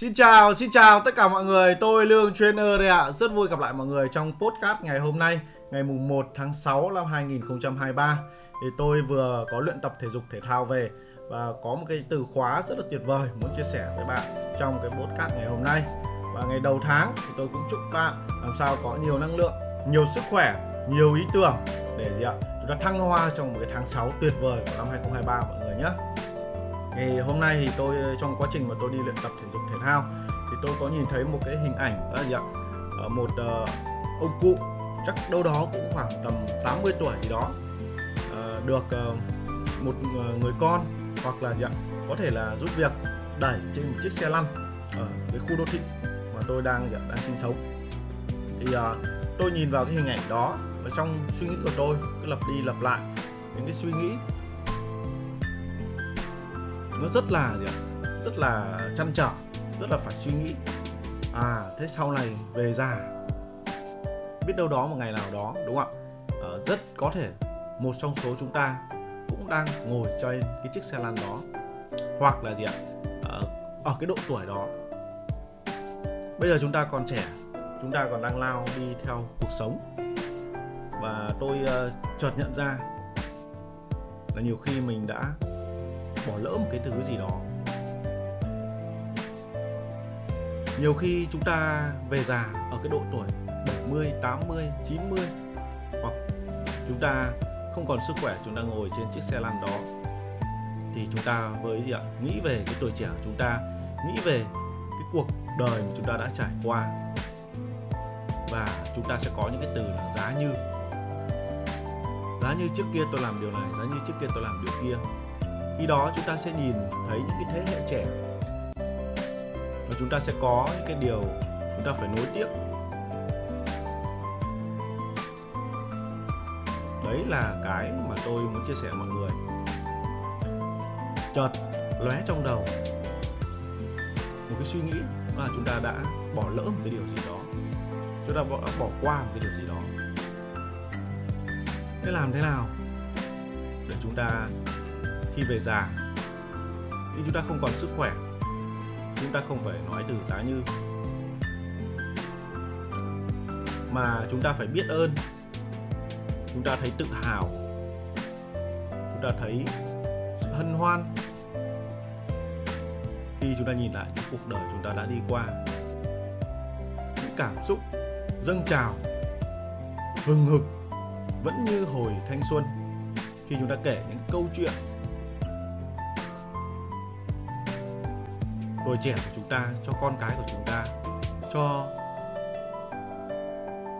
Xin chào, xin chào tất cả mọi người, tôi Lương Trainer đây ạ. Rất vui gặp lại mọi người trong podcast ngày hôm nay, ngày mùng 1 tháng 6 năm 2023. Thì tôi vừa có luyện tập thể dục thể thao về và có một cái từ khóa rất là tuyệt vời muốn chia sẻ với bạn trong cái podcast ngày hôm nay. Và ngày đầu tháng thì tôi cũng chúc bạn làm sao có nhiều năng lượng, nhiều sức khỏe, nhiều ý tưởng để gì ạ? Chúng ta thăng hoa trong một cái tháng 6 tuyệt vời của năm 2023 mọi người nhé thì hôm nay thì tôi ờ, trong quá trình mà tôi đi luyện tập thể dục thể thao thì tôi có nhìn thấy một cái hình ảnh đó là gì ạ? Ờ, một uh, ông cụ chắc đâu đó cũng khoảng tầm 80 tuổi gì đó uh, được uh, một người con hoặc là gì ạ? Có thể là giúp việc đẩy trên một chiếc xe lăn ở cái khu đô thị mà tôi đang gì ạ, đang sinh sống. Thì uh, tôi nhìn vào cái hình ảnh đó và trong suy nghĩ của tôi cứ lặp đi lặp lại những cái suy nghĩ nó rất là gì ạ? rất là chăn trở rất là phải suy nghĩ. À thế sau này về già biết đâu đó một ngày nào đó đúng không ạ? À, rất có thể một trong số chúng ta cũng đang ngồi trên cái chiếc xe lăn đó. Hoặc là gì ạ? À, ở cái độ tuổi đó. Bây giờ chúng ta còn trẻ chúng ta còn đang lao đi theo cuộc sống. Và tôi uh, chợt nhận ra là nhiều khi mình đã bỏ lỡ một cái thứ gì đó. Nhiều khi chúng ta về già ở cái độ tuổi 70, 80, 90 hoặc chúng ta không còn sức khỏe chúng ta ngồi trên chiếc xe lăn đó thì chúng ta với gì ạ? Nghĩ về cái tuổi trẻ của chúng ta nghĩ về cái cuộc đời mà chúng ta đã trải qua. Và chúng ta sẽ có những cái từ là giá như. Giá như trước kia tôi làm điều này giá như trước kia tôi làm điều kia khi đó chúng ta sẽ nhìn thấy những cái thế hệ trẻ. Và chúng ta sẽ có những cái điều chúng ta phải nối tiếc. Đấy là cái mà tôi muốn chia sẻ với mọi người. Chợt lóe trong đầu một cái suy nghĩ là chúng ta đã bỏ lỡ một cái điều gì đó. Chúng ta đã bỏ qua một cái điều gì đó. Thế làm thế nào để chúng ta khi về già. Khi chúng ta không còn sức khỏe, chúng ta không phải nói từ giá như. Mà chúng ta phải biết ơn. Chúng ta thấy tự hào. Chúng ta thấy sự hân hoan. Khi chúng ta nhìn lại những cuộc đời chúng ta đã đi qua, những cảm xúc dâng trào, hừng hực vẫn như hồi thanh xuân. Khi chúng ta kể những câu chuyện tuổi trẻ của chúng ta, cho con cái của chúng ta, cho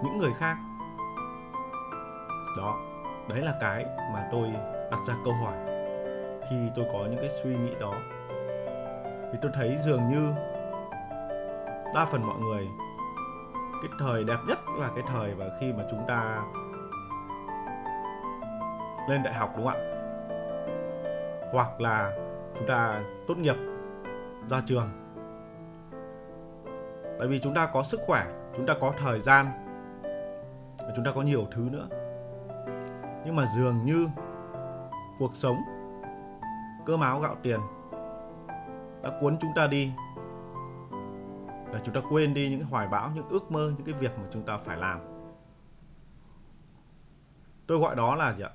những người khác. Đó, đấy là cái mà tôi đặt ra câu hỏi khi tôi có những cái suy nghĩ đó. Thì tôi thấy dường như đa phần mọi người, cái thời đẹp nhất là cái thời mà khi mà chúng ta lên đại học, đúng không ạ? Hoặc là chúng ta tốt nghiệp ra trường. Tại vì chúng ta có sức khỏe, chúng ta có thời gian, và chúng ta có nhiều thứ nữa. Nhưng mà dường như cuộc sống, cơm áo gạo tiền đã cuốn chúng ta đi. Và chúng ta quên đi những hoài bão, những ước mơ, những cái việc mà chúng ta phải làm. Tôi gọi đó là gì ạ?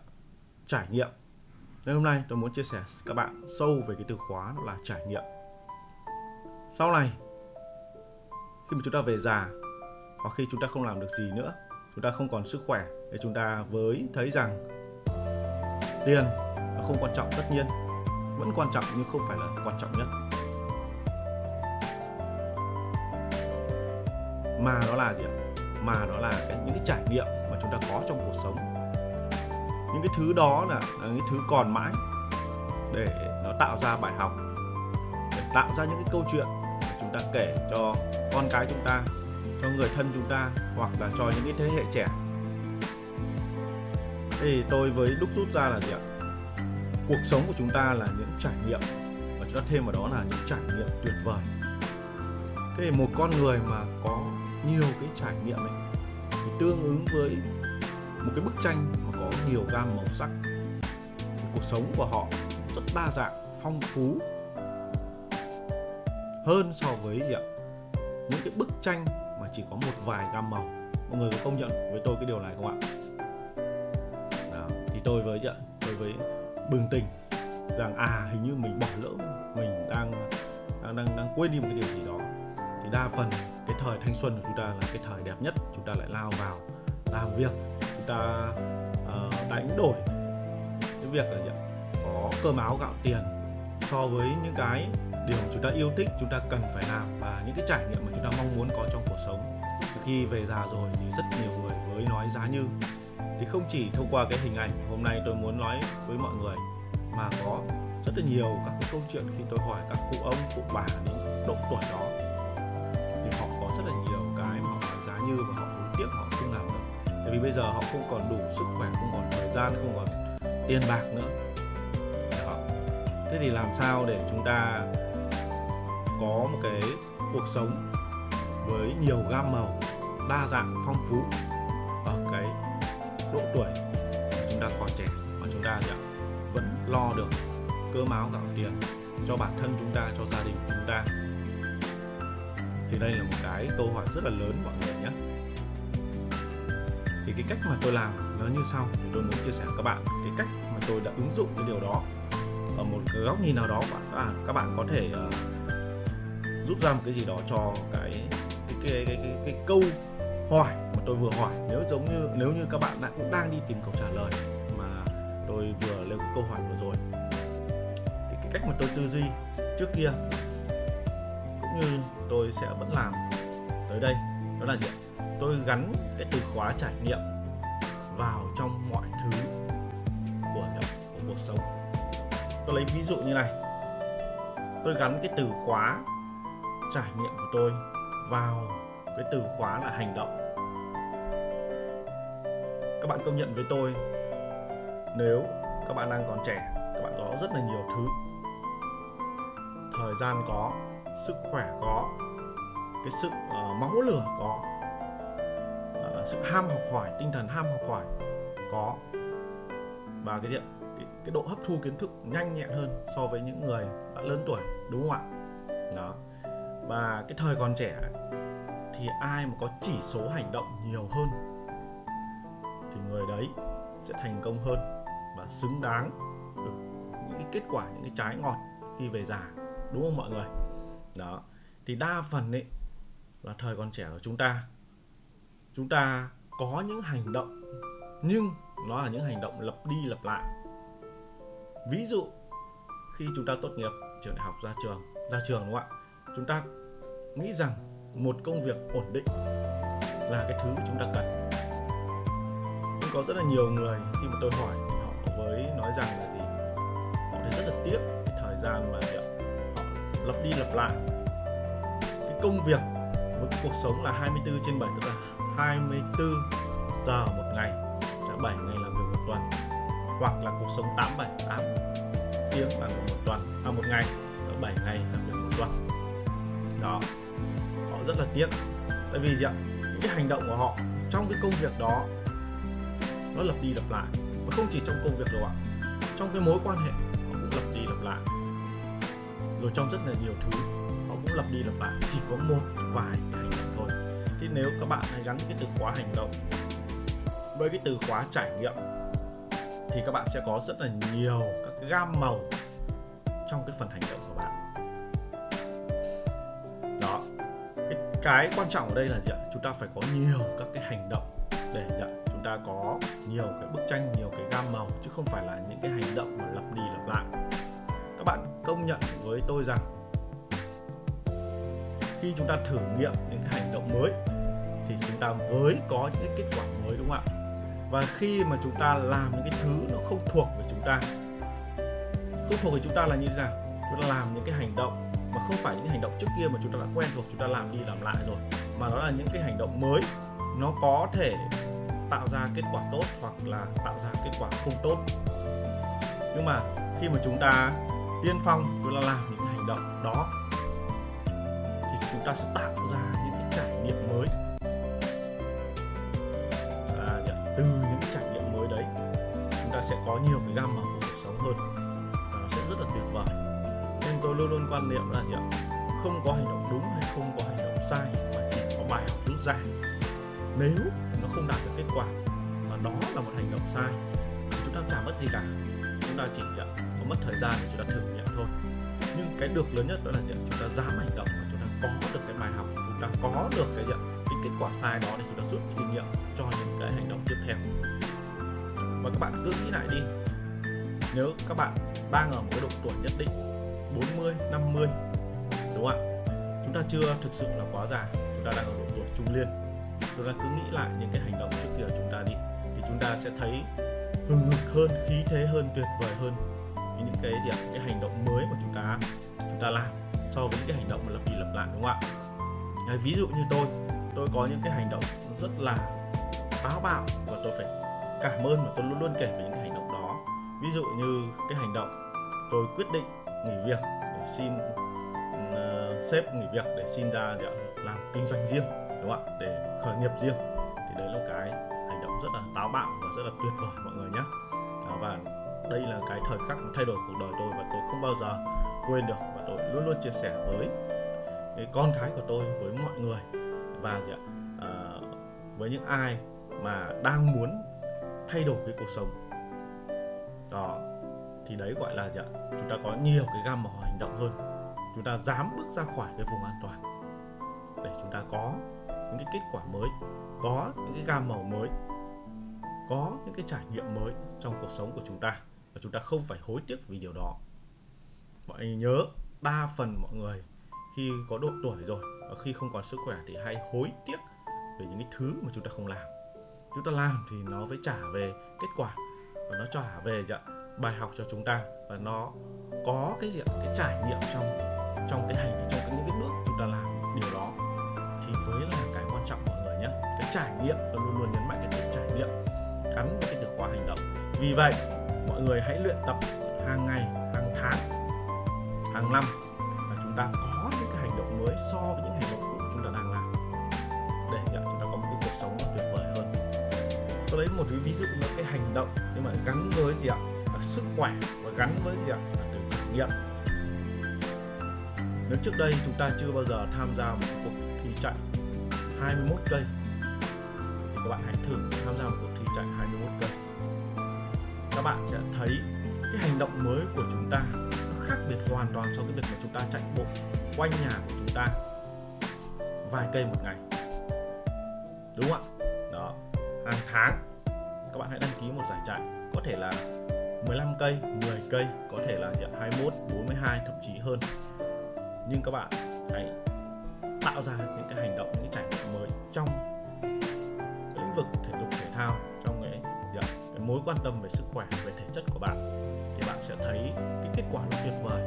Trải nghiệm. Nên hôm nay tôi muốn chia sẻ các bạn sâu về cái từ khóa đó là trải nghiệm sau này khi mà chúng ta về già hoặc khi chúng ta không làm được gì nữa chúng ta không còn sức khỏe để chúng ta với thấy rằng tiền nó không quan trọng tất nhiên vẫn quan trọng nhưng không phải là quan trọng nhất. Mà nó là gì ạ? Mà nó là cái, những cái trải nghiệm mà chúng ta có trong cuộc sống. Những cái thứ đó là, là những thứ còn mãi để nó tạo ra bài học để tạo ra những cái câu chuyện đang ta kể cho con cái chúng ta, cho người thân chúng ta hoặc là cho những cái thế hệ trẻ. Thế thì tôi với đúc rút ra là gì ạ? Cuộc sống của chúng ta là những trải nghiệm và chúng ta thêm vào đó là những trải nghiệm tuyệt vời. Thế thì một con người mà có nhiều cái trải nghiệm ấy, thì tương ứng với một cái bức tranh mà có nhiều gam màu sắc, thì cuộc sống của họ rất đa dạng, phong phú hơn so với gì ạ những cái bức tranh mà chỉ có một vài gam màu. Mọi người có công nhận với tôi cái điều này không ạ? Đó, thì tôi với gì ạ tôi với bừng tỉnh rằng à hình như mình bỏ lỡ mình đang đang đang, đang quên đi một cái điều gì đó. Thì đa phần cái thời thanh xuân của chúng ta là cái thời đẹp nhất chúng ta lại lao vào làm việc chúng ta uh, đánh đổi cái việc là gì ạ có cơm áo gạo tiền so với những cái điều mà chúng ta yêu thích, chúng ta cần phải làm và những cái trải nghiệm mà chúng ta mong muốn có trong cuộc sống. Khi về già rồi thì rất nhiều người mới nói giá như. Thì không chỉ thông qua cái hình ảnh, hôm nay tôi muốn nói với mọi người, mà có rất là nhiều các cái câu chuyện khi tôi hỏi các cụ ông, cụ bà những độ tuổi đó. Thì họ có rất là nhiều cái mà họ nói giá như và họ hối tiếc họ không làm được. Tại vì bây giờ họ không còn đủ sức khỏe, không còn thời gian, không còn tiền bạc nữa. Đó. thế thì làm sao để chúng ta có một cái cuộc sống với nhiều gam màu đa dạng phong phú ở cái độ tuổi chúng ta còn trẻ mà chúng ta vẫn lo được cơ máu gạo tiền cho bản thân chúng ta cho gia đình chúng ta. Thì đây là một cái câu hỏi rất là lớn mọi người nhé. Thì cái cách mà tôi làm nó như sau thì tôi muốn chia sẻ với các bạn. Cái cách mà tôi đã ứng dụng cái điều đó ở một cái góc nhìn nào đó bạn à, các bạn có thể uh, rút ra một cái gì đó cho cái cái cái cái, cái, cái câu hỏi mà tôi vừa hỏi. Nếu giống như nếu như các bạn cũng đang đi tìm câu trả lời mà tôi vừa nêu cái câu hỏi vừa rồi thì cái cách mà tôi tư duy trước kia cũng như tôi sẽ vẫn làm tới đây đó là gì tôi gắn cái từ khóa trải nghiệm vào trong mọi thứ của, của cuộc sống. Tôi lấy ví dụ như này. Tôi gắn cái từ khóa trải nghiệm của tôi vào cái từ khóa là hành động. Các bạn công nhận với tôi nếu các bạn đang còn trẻ các bạn có rất là nhiều thứ. Thời gian có sức khỏe có cái sự uh, máu lửa có uh, sự ham học hỏi tinh thần ham học hỏi có. Và cái gì cái, cái độ hấp thu kiến thức nhanh nhẹn hơn so với những người đã lớn tuổi đúng không ạ? Đó và cái thời còn trẻ thì ai mà có chỉ số hành động nhiều hơn thì người đấy sẽ thành công hơn và xứng đáng được những cái kết quả, những cái trái ngọt khi về già, đúng không mọi người? Đó, thì đa phần ấy là thời còn trẻ của chúng ta. Chúng ta có những hành động, nhưng nó là những hành động lặp đi lặp lại. Ví dụ, khi chúng ta tốt nghiệp trường đại học ra trường ra trường đúng không ạ? Chúng ta nghĩ rằng một công việc ổn định là cái thứ chúng ta cần. Nhưng có rất là nhiều người khi mà tôi hỏi thì họ với nói rằng là gì? Họ thấy rất là tiếc cái thời gian mà họ lặp đi lặp lại. Cái công việc với cái cuộc sống là 24 trên 7 tức là 24 giờ một ngày, sẽ 7 ngày làm việc một tuần, hoặc là cuộc sống 8 7 8 tiếng làm việc một tuần à một ngày 7 ngày làm việc một tuần đó họ rất là tiếc. Tại vì gì ạ? Những cái hành động của họ trong cái công việc đó nó lặp đi lặp lại. Và không chỉ trong công việc đâu ạ, trong cái mối quan hệ họ cũng lặp đi lặp lại. Rồi trong rất là nhiều thứ họ cũng lặp đi lặp lại, chỉ có một vài cái hành động thôi. Thì nếu các bạn hãy gắn cái từ khóa hành động với cái từ khóa trải nghiệm thì các bạn sẽ có rất là nhiều các cái gam màu trong cái phần hành động. Cái, quan trọng ở đây là gì ạ? Chúng ta phải có nhiều các cái hành động để nhận chúng ta có nhiều cái bức tranh nhiều cái gam màu chứ không phải là những cái hành động mà lặp đi lặp lại. Các bạn công nhận với tôi rằng khi chúng ta thử nghiệm những cái hành động mới thì chúng ta mới có những cái kết quả mới đúng không ạ? Và khi mà chúng ta làm những cái thứ nó không thuộc về chúng ta không thuộc về chúng ta là như thế nào? Chúng ta làm những cái hành động mà không phải những hành động trước kia mà chúng ta đã quen thuộc chúng ta làm đi làm lại rồi. Mà đó là những cái hành động mới. Nó có thể tạo ra kết quả tốt hoặc là tạo ra kết quả không tốt. Nhưng mà khi mà chúng ta tiên phong chúng ta làm những hành động đó thì chúng ta sẽ tạo ra những cái trải nghiệm mới. À, dạ, từ những trải nghiệm mới đấy chúng ta sẽ có nhiều cái gam màu của cuộc sống hơn. Và nó sẽ rất là tuyệt vời nên tôi luôn luôn quan niệm là gì ạ? Không có hành động đúng hay không có hành động sai, mà chỉ có bài học rút ra. Nếu nó không đạt được kết quả và đó là một hành động sai, thì chúng ta chả mất gì cả. Chúng ta chỉ có mất thời gian để chúng ta thử nghiệm thôi. Nhưng cái được lớn nhất đó là gì? chúng ta dám hành động và chúng ta có được cái bài học, chúng ta có được cái gì? cái kết quả sai đó để chúng ta rút kinh nghiệm cho những cái hành động tiếp theo. Và các bạn cứ nghĩ lại đi. Nếu các bạn đang ở một cái độ tuổi nhất định 40, 50 đúng không ạ? Chúng ta chưa thực sự là quá già chúng ta đang ở độ tuổi trung niên. Chúng ta cứ nghĩ lại những cái hành động trước kia chúng ta đi thì chúng ta sẽ thấy hừng hực hơn khí thế hơn tuyệt vời hơn những cái gì ạ? Cái hành động mới mà chúng ta chúng ta làm so với những cái hành động mà lặp đi lặp lại đúng không ạ? Ví dụ như tôi tôi có những cái hành động rất là táo bạo và tôi phải cảm ơn và tôi luôn luôn kể về những cái hành động đó. Ví dụ như cái hành động tôi quyết định nghỉ việc để xin uh, sếp nghỉ việc để xin ra để làm kinh doanh riêng đúng không ạ? Để khởi nghiệp riêng. Thì đấy là cái hành động rất là táo bạo và rất là tuyệt vời mọi người nhé. Và đây là cái thời khắc thay đổi cuộc đời tôi và tôi không bao giờ quên được và tôi luôn luôn chia sẻ với cái con cái của tôi với mọi người. Và gì ạ? À, với những ai mà đang muốn thay đổi cái cuộc sống. Đó thì đấy gọi là gì ạ? Chúng ta có nhiều cái gam màu hành động hơn. Chúng ta dám bước ra khỏi cái vùng an toàn để chúng ta có những cái kết quả mới có những cái gam màu mới có những cái trải nghiệm mới trong cuộc sống của chúng ta. Và chúng ta không phải hối tiếc vì điều đó. Mọi người nhớ đa phần mọi người khi có độ tuổi rồi và khi không còn sức khỏe thì hay hối tiếc về những cái thứ mà chúng ta không làm. Chúng ta làm thì nó phải trả về kết quả và nó trả về dạ, bài học cho chúng ta và nó có cái gì cái trải nghiệm trong trong cái hành, trong những cái bước chúng ta làm điều đó. Thì với là cái quan trọng mọi người nhé. Cái trải nghiệm, tôi luôn luôn nhấn mạnh cái từ trải nghiệm gắn với cái từ khóa hành động. Vì vậy, mọi người hãy luyện tập hàng ngày, hàng tháng, hàng năm và chúng ta có những cái hành động mới so với những hành động cũ chúng ta đang làm. Để chúng ta có một cái cuộc sống tuyệt vời hơn. Tôi lấy một ví dụ là cái hành động, nhưng mà gắn với gì ạ? Sức khỏe và gắn với việc tự là từ trải nghiệm. Nếu trước đây chúng ta chưa bao giờ tham gia một cuộc thi chạy 21 cây, thì các bạn hãy thử tham gia một cuộc thi chạy 21 cây. Các bạn sẽ thấy cái hành động mới của chúng ta nó khác biệt hoàn toàn so với việc mà chúng ta chạy bộ quanh nhà của chúng ta vài cây một ngày. Đúng không ạ? Đó, hàng tháng các bạn hãy đăng ký một giải chạy, có thể là 15 cây 10 cây có thể là 21 42 thậm chí hơn. Nhưng các bạn hãy tạo ra những cái hành động những cái trải nghiệm mới trong lĩnh vực thể dục thể thao trong cái, dạ, cái mối quan tâm về sức khỏe về thể chất của bạn. Thì bạn sẽ thấy cái kết quả nó tuyệt vời.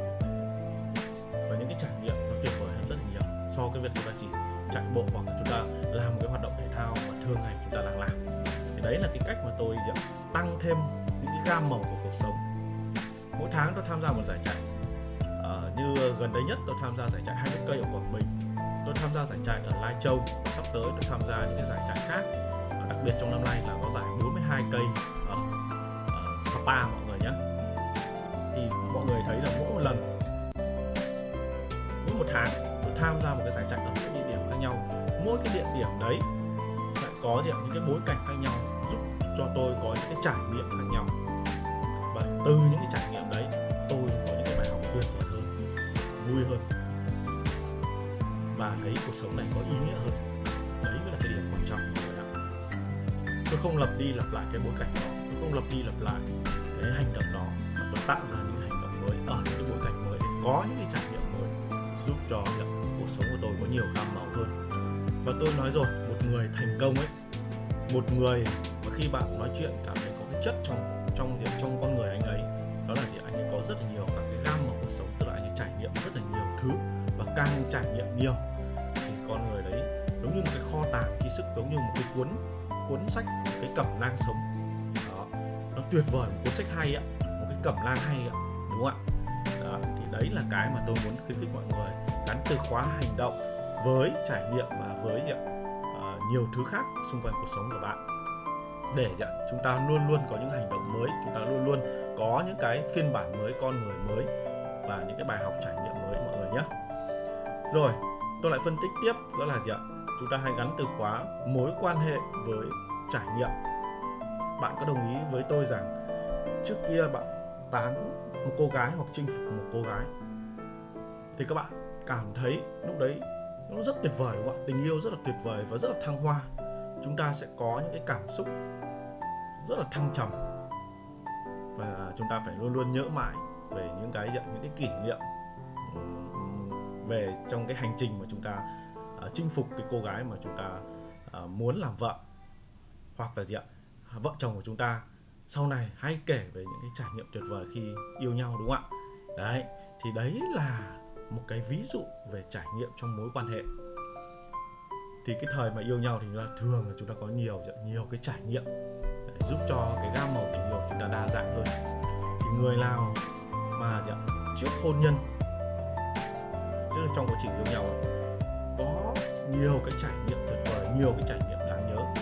Và những cái trải nghiệm nó tuyệt vời hơn rất là nhiều so với việc chúng ta chỉ chạy bộ hoặc là chúng ta làm một cái hoạt động thể thao mà thường ngày chúng ta đang làm. Thì đấy là cái cách mà tôi dạ, tăng thêm gam màu của cuộc sống. Mỗi tháng tôi tham gia một giải chạy. Ờ, như gần đây nhất tôi tham gia giải chạy 20 cây ở Quảng Bình. Tôi tham gia giải chạy ở Lai Châu. Sắp tới tôi tham gia những cái giải chạy khác. Đặc biệt trong năm nay là có giải 42 cây ở, ở spa mọi người nhé. Thì mọi người thấy là mỗi một lần mỗi một tháng tôi tham gia một cái giải chạy ở các địa điểm khác nhau. Mỗi cái địa điểm đấy lại có gì những cái bối cảnh khác nhau giúp cho tôi có những cái trải nghiệm khác nhau từ những cái trải nghiệm đấy, tôi có những cái bài học tuyệt vời hơn, vui hơn. Và thấy cuộc sống này có ý nghĩa hơn. Đấy mới là cái điểm quan trọng của người ạ tôi không lặp đi lặp lại cái bối cảnh đó, tôi không lặp đi lặp lại cái hành động đó, mà tôi tạo ra những hành động mới ở những cái bối cảnh mới để có những cái trải nghiệm mới, giúp cho cuộc sống của tôi có nhiều gam màu hơn. Và tôi nói rồi, một người thành công ấy, một người mà khi bạn nói chuyện cảm thấy có cái chất trong trong trong con người anh ấy. Đó là gì? Anh ấy có rất là nhiều các cái gam màu cuộc sống tức là anh ấy trải nghiệm rất là nhiều thứ và càng trải nghiệm nhiều thì con người đấy giống như một cái kho tàng ký thức giống như một cái cuốn cuốn sách cái cẩm nang sống. Đó nó tuyệt vời một cuốn sách hay ạ một cái cẩm nang hay ạ đúng không ạ? Đó, thì đấy là cái mà tôi muốn khuyến khích mọi người gắn từ khóa hành động với trải nghiệm và với à, nhiều thứ khác xung quanh cuộc sống của bạn để chúng ta luôn luôn có những hành động mới, chúng ta luôn luôn có những cái phiên bản mới, con người mới và những cái bài học trải nghiệm mới, mọi người nhé. Rồi, tôi lại phân tích tiếp, đó là gì ạ? Chúng ta hay gắn từ khóa mối quan hệ với trải nghiệm. Bạn có đồng ý với tôi rằng trước kia bạn tán một cô gái hoặc chinh phục một cô gái thì các bạn cảm thấy lúc đấy nó rất tuyệt vời đúng không ạ? Tình yêu rất là tuyệt vời và rất là thăng hoa chúng ta sẽ có những cái cảm xúc rất là thăng trầm và chúng ta phải luôn luôn nhớ mãi về những cái những cái kỷ niệm về trong cái hành trình mà chúng ta uh, chinh phục cái cô gái mà chúng ta uh, muốn làm vợ. Hoặc là gì ạ? Vợ chồng của chúng ta sau này hay kể về những cái trải nghiệm tuyệt vời khi yêu nhau đúng không ạ? Đấy thì đấy là một cái ví dụ về trải nghiệm trong mối quan hệ thì cái thời mà yêu nhau thì là thường là chúng ta có nhiều nhiều cái trải nghiệm để giúp cho cái gam màu tình yêu chúng ta đa dạng hơn. Thì người nào mà trước hôn nhân, tức là trong quá trình yêu nhau có nhiều cái trải nghiệm tuyệt vời, nhiều cái trải nghiệm đáng nhớ.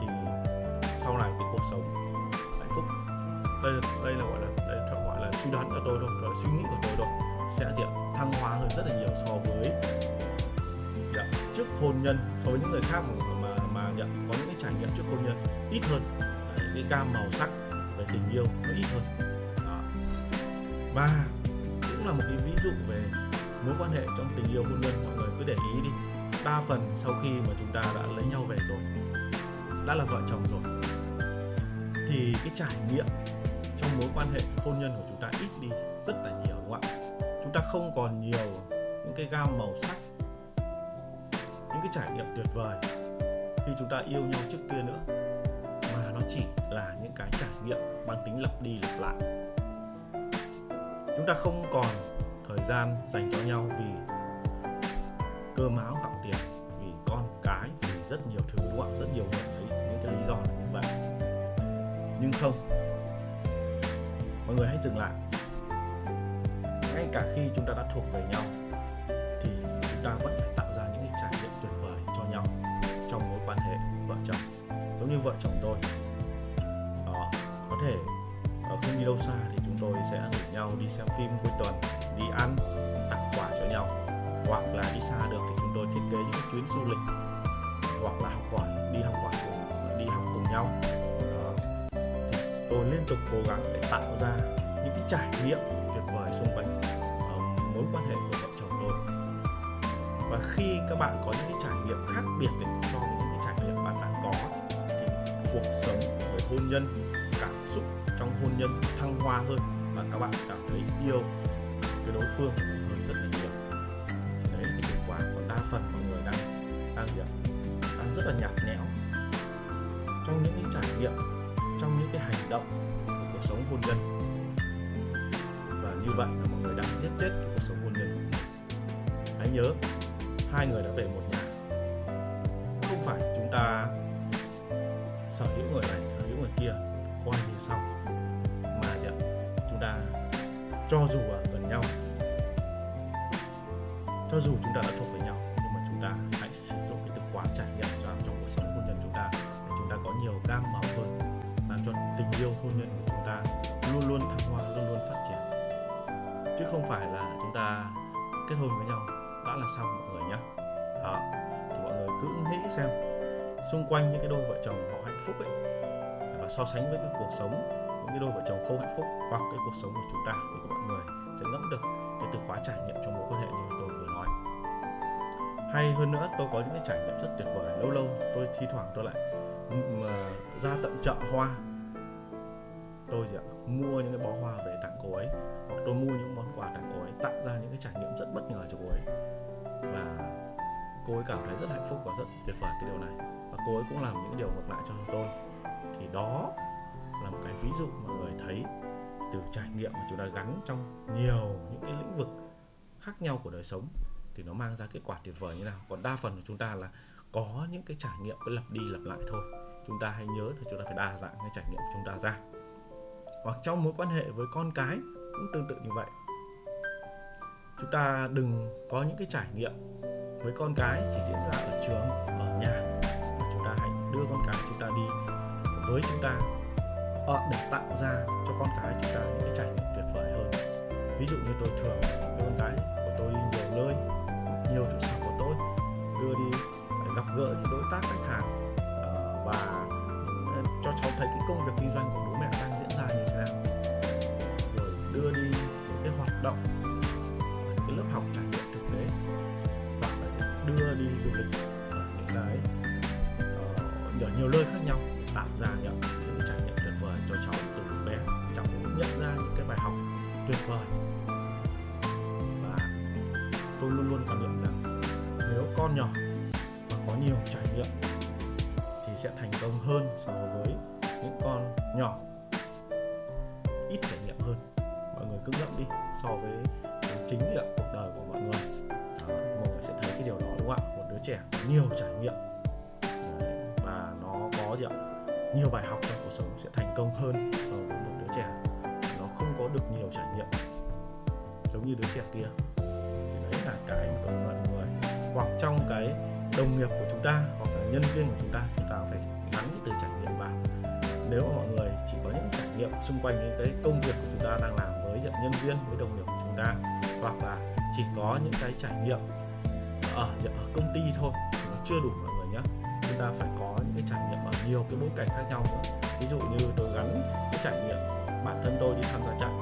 Thì sau này cái cuộc sống hạnh phúc, đây đây là gọi là, đây là gọi là suy đoán của tôi thôi, gọi là suy nghĩ của tôi thôi, sẽ diện thăng hoa hơn rất là nhiều so với trước hôn nhân so với những người khác mà mà, mà nhận có những cái trải nghiệm trước hôn nhân ít hơn. Những cái gam màu sắc về tình yêu nó ít hơn. Đó. và cũng là một cái ví dụ về mối quan hệ trong tình yêu hôn nhân. Mọi người cứ để ý đi đa phần sau khi mà chúng ta đã lấy nhau về rồi đã là vợ chồng rồi thì cái trải nghiệm trong mối quan hệ hôn nhân của chúng ta ít đi rất là nhiều đúng không ạ? Chúng ta không còn nhiều những cái gam màu sắc cái trải nghiệm tuyệt vời. Khi chúng ta yêu nhau trước kia nữa, mà nó chỉ là những cái trải nghiệm mang tính lặp đi lặp lại. Chúng ta không còn thời gian dành cho nhau vì cơm áo gạo tiền, vì con cái, vì rất nhiều thứ, đúng không rất nhiều người thấy những cái lý do là như vậy. Nhưng không. Mọi người hãy dừng lại. Ngay cả khi chúng ta đã thuộc về nhau vợ chồng tôi. Đó, có thể ờ, không đi đâu xa thì chúng tôi sẽ rủ nhau đi xem phim cuối tuần, đi ăn, tặng quà cho nhau. Hoặc là đi xa được thì chúng tôi thiết kế những chuyến du lịch. Hoặc là học hỏi, đi học hỏi cùng, đi học cùng nhau. Đó. thì tôi liên tục cố gắng để tạo ra những cái trải nghiệm tuyệt vời xung quanh ờ, mối quan hệ của vợ chồng tôi. Và khi các bạn có những cái trải nghiệm khác biệt nhân, cảm xúc trong hôn nhân thăng hoa hơn và các bạn cảm thấy yêu. Cái đối phương hơn rất là nhiều. Đấy cái kết quả còn đa phần mọi người đang đang gì ạ đang rất là nhạt nhẽo. Trong những cái trải nghiệm, trong những cái hành động của cuộc sống hôn nhân. Và như vậy là mọi người đang giết chết cuộc sống hôn nhân. Hãy nhớ, hai người đã về một nhà. Không phải chúng ta sở hữu người này sở hữu người kia coi như xong. Mà dạ, chúng ta cho dù ở gần nhau cho dù chúng ta đã thuộc với nhau nhưng mà chúng ta hãy sử dụng cái từ khóa trải nghiệm cho trong cuộc sống hôn nhân chúng ta để chúng ta có nhiều gam màu hơn làm cho tình yêu hôn nhân của chúng ta luôn luôn thăng hoa luôn luôn phát triển. Chứ không phải là chúng ta kết hôn với nhau đã là xong mọi người nhé đó thì mọi người cứ nghĩ xem xung quanh những cái đôi vợ chồng họ phúc ấy. Và so sánh với cái cuộc sống những cái đôi vợ chồng không hạnh phúc hoặc cái cuộc sống của chúng ta, thì mọi người sẽ ngẫm được cái từ khóa trải nghiệm trong mối quan hệ như tôi vừa nói. Hay hơn nữa, tôi có những cái trải nghiệm rất tuyệt vời. Lâu lâu tôi thi thoảng tôi lại mà ờ, ra tận chợ hoa. Tôi gì ạ, mua những cái bó hoa về tặng cô ấy, hoặc tôi mua những món quà tặng cô ấy, tạo ra những cái trải nghiệm rất bất ngờ cho cô ấy. Và cô ấy cảm thấy rất hạnh phúc và rất tuyệt vời cái điều này và cô ấy cũng làm những điều ngược lại cho tôi. Thì đó là một cái ví dụ mọi người thấy từ trải nghiệm mà chúng ta gắn trong nhiều những cái lĩnh vực khác nhau của đời sống thì nó mang ra kết quả tuyệt vời như nào. Còn đa phần của chúng ta là có những cái trải nghiệm cứ lặp đi lặp lại thôi. Chúng ta hãy nhớ là chúng ta phải đa dạng cái trải nghiệm của chúng ta ra. Hoặc trong mối quan hệ với con cái cũng tương tự như vậy. Chúng ta đừng có những cái trải nghiệm với con cái chỉ diễn ra ở trường, ở nhà đưa con cái chúng ta đi với chúng ta. Ờ, để tạo ra cho con cái chúng ta những cái trải nghiệm tuyệt vời hơn. Ví dụ như tôi thường đưa con cái của tôi đi nhiều nơi, nhiều trụ sở của tôi, đưa đi gặp gỡ những đối tác khách hàng ờ, và ờ, cho cháu thấy cái công việc kinh doanh của bố mẹ đang diễn ra như thế nào. Rồi đưa đi những cái hoạt động sẽ thành công hơn so với những con nhỏ. Ít trải nghiệm hơn. Mọi người cứ ngẫm đi so với chính nghiệm cuộc đời của mọi người. Đó, mọi người sẽ thấy cái điều đó đúng không ạ? Một đứa trẻ có nhiều trải nghiệm. Và nó có gì ạ? Nhiều bài học. Hoặc viên của chúng ta chúng ta phải gắn cái từ trải nghiệm vào. Nếu mà mọi người chỉ có những trải nghiệm xung quanh những cái công việc của chúng ta đang làm với nhân viên với đồng nghiệp của chúng ta hoặc là chỉ có những cái trải nghiệm ở, ở công ty thôi thì nó chưa đủ mọi người nhé chúng ta phải có những cái trải nghiệm ở nhiều cái bối cảnh khác nhau nữa. Ví dụ như tôi gắn cái trải nghiệm bản thân tôi đi tham gia chạy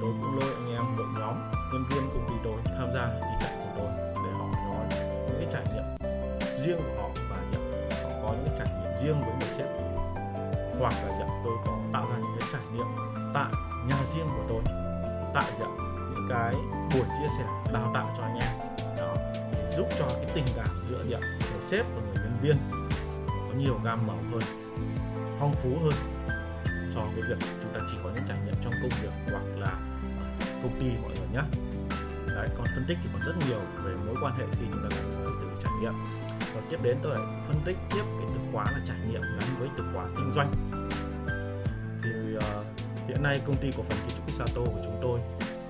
tôi cũng lôi anh em đội nhóm nhân viên công ty tôi tham gia đi chạy của tôi để họ nói những cái trải nghiệm riêng của họ riêng với người sếp hoặc là dạ, tôi có tạo ra những cái trải nghiệm tại nhà riêng của tôi tại dạ, những cái buổi chia sẻ đào tạo cho anh em. Đó để giúp cho cái tình cảm giữa dạ, người sếp và người nhân viên có nhiều gam màu hơn phong phú hơn so với việc chúng ta chỉ có những trải nghiệm trong công việc hoặc là công ty mọi người nhé đấy còn phân tích thì còn rất nhiều về mối quan hệ khi chúng ta gắn với từ trải nghiệm. Và tiếp đến tôi lại phân tích tiếp cái từ khóa là trải nghiệm gắn với từ khóa kinh doanh. Thì uh, hiện nay công ty cổ phần kiến trúc Pisato của chúng tôi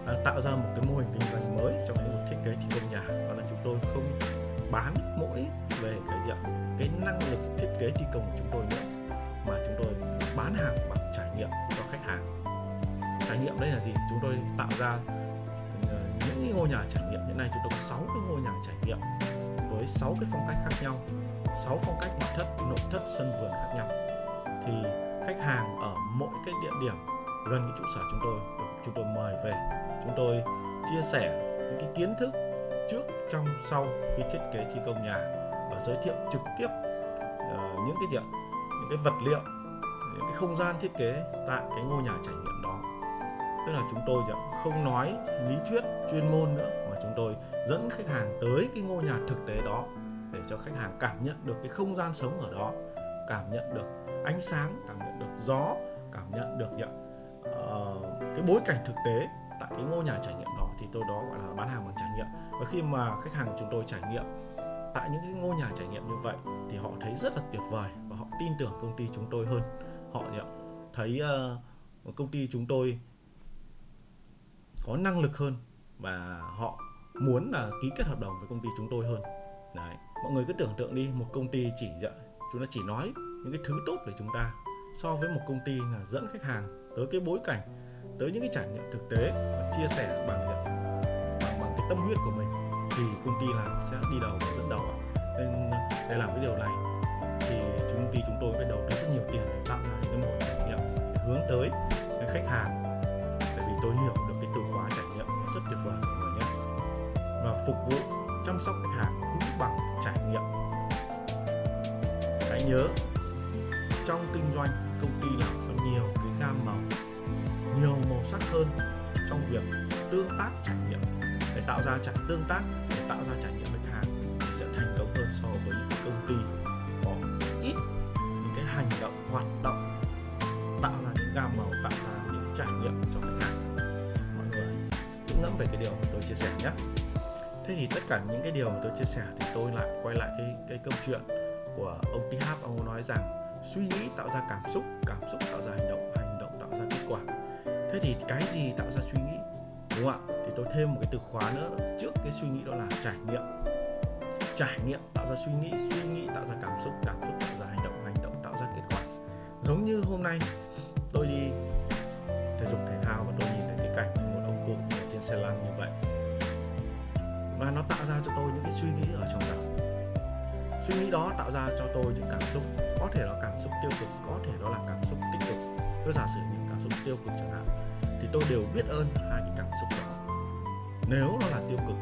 đang tạo ra một cái mô hình kinh doanh mới trong lĩnh vực thiết kế thi công nhà đó là chúng tôi không bán mỗi về cái diện cái năng lực thiết kế thi công của chúng tôi nữa mà chúng tôi bán hàng bằng trải nghiệm cho khách hàng. Trải nghiệm đây là gì? Chúng tôi tạo ra ờ, những ngôi nhà trải nghiệm. Hiện nay chúng tôi có 6 cái ngôi nhà trải nghiệm với 6 cái phong cách khác nhau. 6 phong cách nội thất nội thất sân vườn khác nhau. Thì khách hàng ở mỗi cái địa điểm gần cái trụ sở chúng tôi chúng tôi mời về. Chúng tôi chia sẻ những cái kiến thức trước trong sau khi thiết kế thi công nhà và giới thiệu trực tiếp uh, những cái gì ạ những cái vật liệu những cái không gian thiết kế tại cái ngôi nhà trải nghiệm đó. Tức là chúng tôi không nói lý thuyết chuyên môn nữa mà chúng tôi dẫn khách hàng tới cái ngôi nhà thực tế đó để cho khách hàng cảm nhận được cái không gian sống ở đó cảm nhận được ánh sáng cảm nhận được gió cảm nhận được uh, cái bối cảnh thực tế tại cái ngôi nhà trải nghiệm đó thì tôi đó gọi là bán hàng bằng trải nghiệm. Và khi mà khách hàng của chúng tôi trải nghiệm tại những cái ngôi nhà trải nghiệm như vậy thì họ thấy rất là tuyệt vời và họ tin tưởng công ty chúng tôi hơn. Họ thấy uh, công ty chúng tôi có năng lực hơn và họ muốn là ký kết hợp đồng với công ty chúng tôi hơn. Đấy mọi người cứ tưởng tượng đi một công ty chỉ dạ, chúng ta chỉ nói những cái thứ tốt về chúng ta so với một công ty là dẫn khách hàng tới cái bối cảnh tới những cái trải nghiệm thực tế và chia sẻ bằng bằng, bằng cái tâm huyết của mình. Thì công ty làm sẽ đi đầu và dẫn đầu nên để làm cái điều này thì chúng ty chúng tôi phải đầu tư rất nhiều tiền để tạo ra những cái mô hình trải nghiệm để hướng tới cái khách hàng. Tại vì tôi hiểu được cái từ khóa trải nghiệm rất tuyệt vời mọi người nhé và phục vụ chăm sóc khách hàng bằng trải nghiệm. Hãy nhớ, trong kinh doanh, công ty làm có nhiều cái gam màu, nhiều màu sắc hơn trong việc tương tác trải nghiệm. Để tạo ra trải, tương tác, để tạo ra trải nghiệm khách hàng thì sẽ thành công hơn so với những công ty có ít những cái hành động, hoạt động thế thì tất cả những cái điều mà tôi chia sẻ thì tôi lại quay lại cái cái câu chuyện của ông TH ông nói rằng suy nghĩ tạo ra cảm xúc cảm xúc tạo ra hành động hành động tạo ra kết quả. Thế thì cái gì tạo ra suy nghĩ? Đúng không ạ? Thì tôi thêm một cái từ khóa nữa. Trước cái suy nghĩ đó là trải nghiệm. Trải nghiệm tạo ra suy nghĩ suy nghĩ tạo ra cảm xúc cảm xúc tạo ra hành động hành động tạo ra kết quả. Giống như hôm nay, tôi đi, thể dục thể thao và tôi nhìn thấy cái cảnh một ông cụ trên xe lăn như vậy và nó tạo ra cho tôi những cái suy nghĩ ở trong đầu. Suy nghĩ đó tạo ra cho tôi những cảm xúc, có thể là cảm xúc tiêu cực, có thể đó là cảm xúc tích cực. Tôi giả sử những cảm xúc tiêu cực chẳng hạn, thì tôi đều biết ơn hai cái cảm xúc đó. Nếu nó là tiêu cực,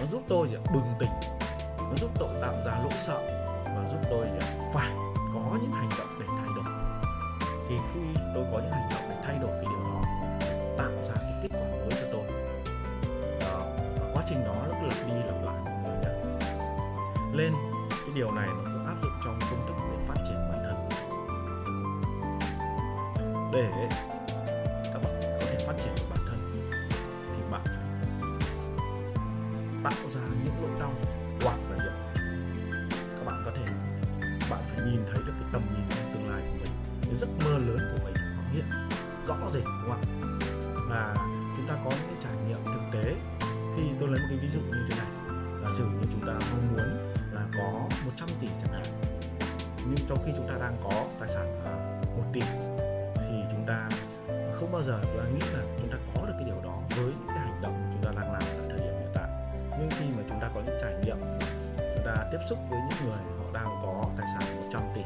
nó giúp tôi gì bừng tỉnh. Nó giúp tôi tạo ra lỗi sợ và giúp tôi gì phải có những hành động để thay đổi. Thì khi tôi có những hành động để thay đổi cái này nó cũng áp dụng trong công thức để phát triển bản thân. Để các bạn có thể phát triển được bản thân, thì bạn phải tạo ra những nỗi đau hoặc là gì các bạn có thể, bạn phải nhìn thấy được cái tầm nhìn trong tương lai của mình, cái giấc mơ lớn của mình nó hiện rõ rệt, đúng không và chúng ta có những cái trải nghiệm thực tế. Khi tôi lấy một cái ví dụ như thế này là sử như chúng ta mong muốn có 100 tỷ chẳng hạn. Nhưng trong khi chúng ta đang có tài sản là 1 tỷ, thì chúng ta không bao giờ chúng ta nghĩ là chúng ta có được cái điều đó với những cái hành động chúng ta đang làm tại thời điểm hiện tại. Nhưng khi mà chúng ta có những trải nghiệm, chúng ta tiếp xúc với những người họ đang có tài sản 100 tỷ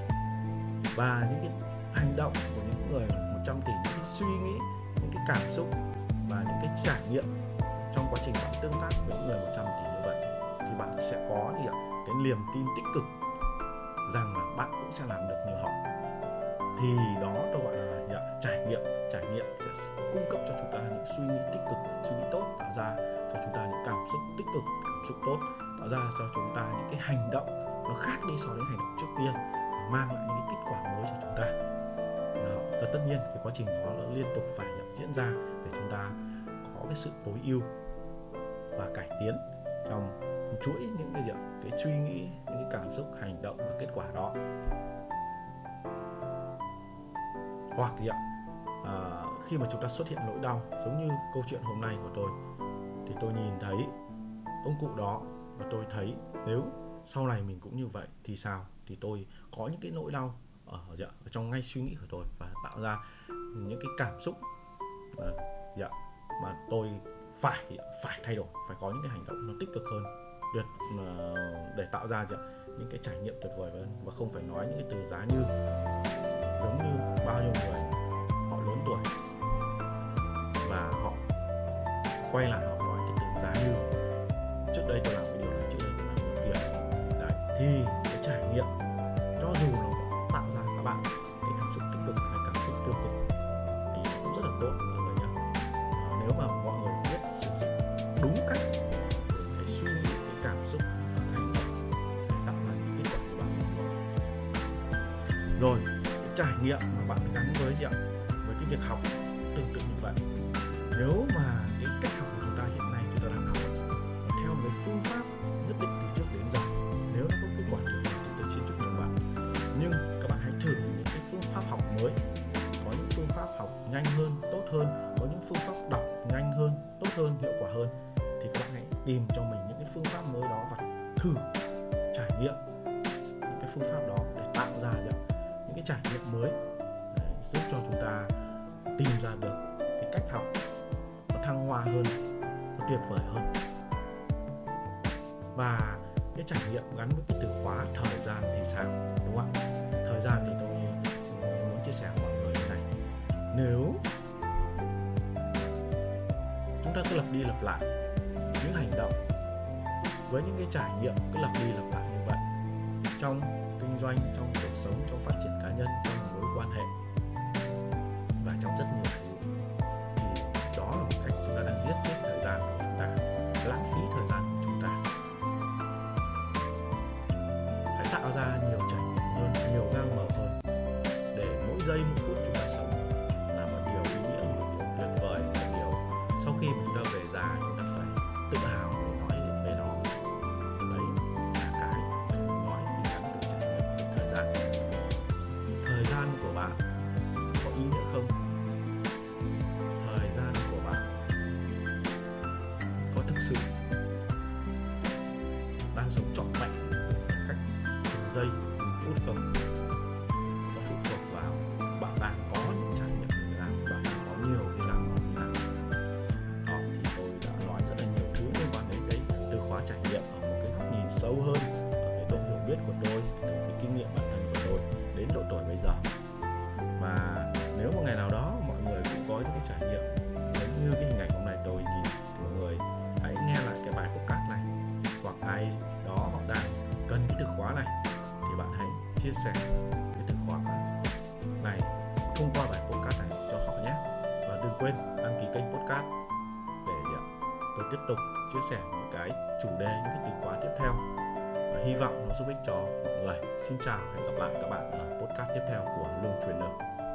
và những cái hành động của những người 100 tỷ, những cái suy nghĩ, những cái cảm xúc và những cái trải nghiệm trong quá trình bạn tương tác với những người 100 tỷ như vậy, thì bạn sẽ có gì ạ cái niềm tin tích cực rằng là bạn cũng sẽ làm được như họ thì đó tôi gọi là gì trải nghiệm trải nghiệm sẽ cung cấp cho chúng ta những suy nghĩ tích cực, suy nghĩ tốt, tạo ra cho chúng ta những cảm xúc tích cực, cảm xúc tốt, tạo ra cho chúng ta những cái hành động nó khác đi so với hành động trước tiên mang lại những cái kết quả mới cho chúng ta đó. và tất nhiên cái quá trình đó nó liên tục phải diễn ra để chúng ta có cái sự tối ưu và cải tiến trong chuỗi những cái gì ạ? cái suy nghĩ những cái cảm xúc hành động và kết quả đó hoặc gì ạ à, khi mà chúng ta xuất hiện nỗi đau giống như câu chuyện hôm nay của tôi thì tôi nhìn thấy ông cụ đó và tôi thấy nếu sau này mình cũng như vậy thì sao thì tôi có những cái nỗi đau ở, dạ, ở trong ngay suy nghĩ của tôi và tạo ra những cái cảm xúc à, dạ, mà tôi phải phải thay đổi phải có những cái hành động nó tích cực hơn tuyệt để tạo ra những cái trải nghiệm tuyệt vời hơn và không phải nói những cái từ giá như, giống như bao nhiêu người, họ lớn tuổi. Và họ quay lại họ nói cái từ giá như. Trước đây tôi làm nghiệm mà bạn gắn với gì ạ với cái việc học. Hơn. Và cái trải nghiệm gắn với cái từ khóa thời gian thì sao, đúng không ạ? Thời gian thì tôi muốn chia sẻ với mọi người như này. Nếu chúng ta cứ lặp đi lặp lại những hành động với những cái trải nghiệm cứ lặp đi lặp lại như vậy trong kinh doanh, trong cuộc sống, trong phát triển cá nhân, trong mối quan hệ và trong rất nhiều có chia sẻ những cái chủ đề, những cái từ khóa tiếp theo. Và hy vọng nó giúp ích cho mọi người. Xin chào hẹn gặp lại các bạn ở podcast tiếp theo của lương truyền được.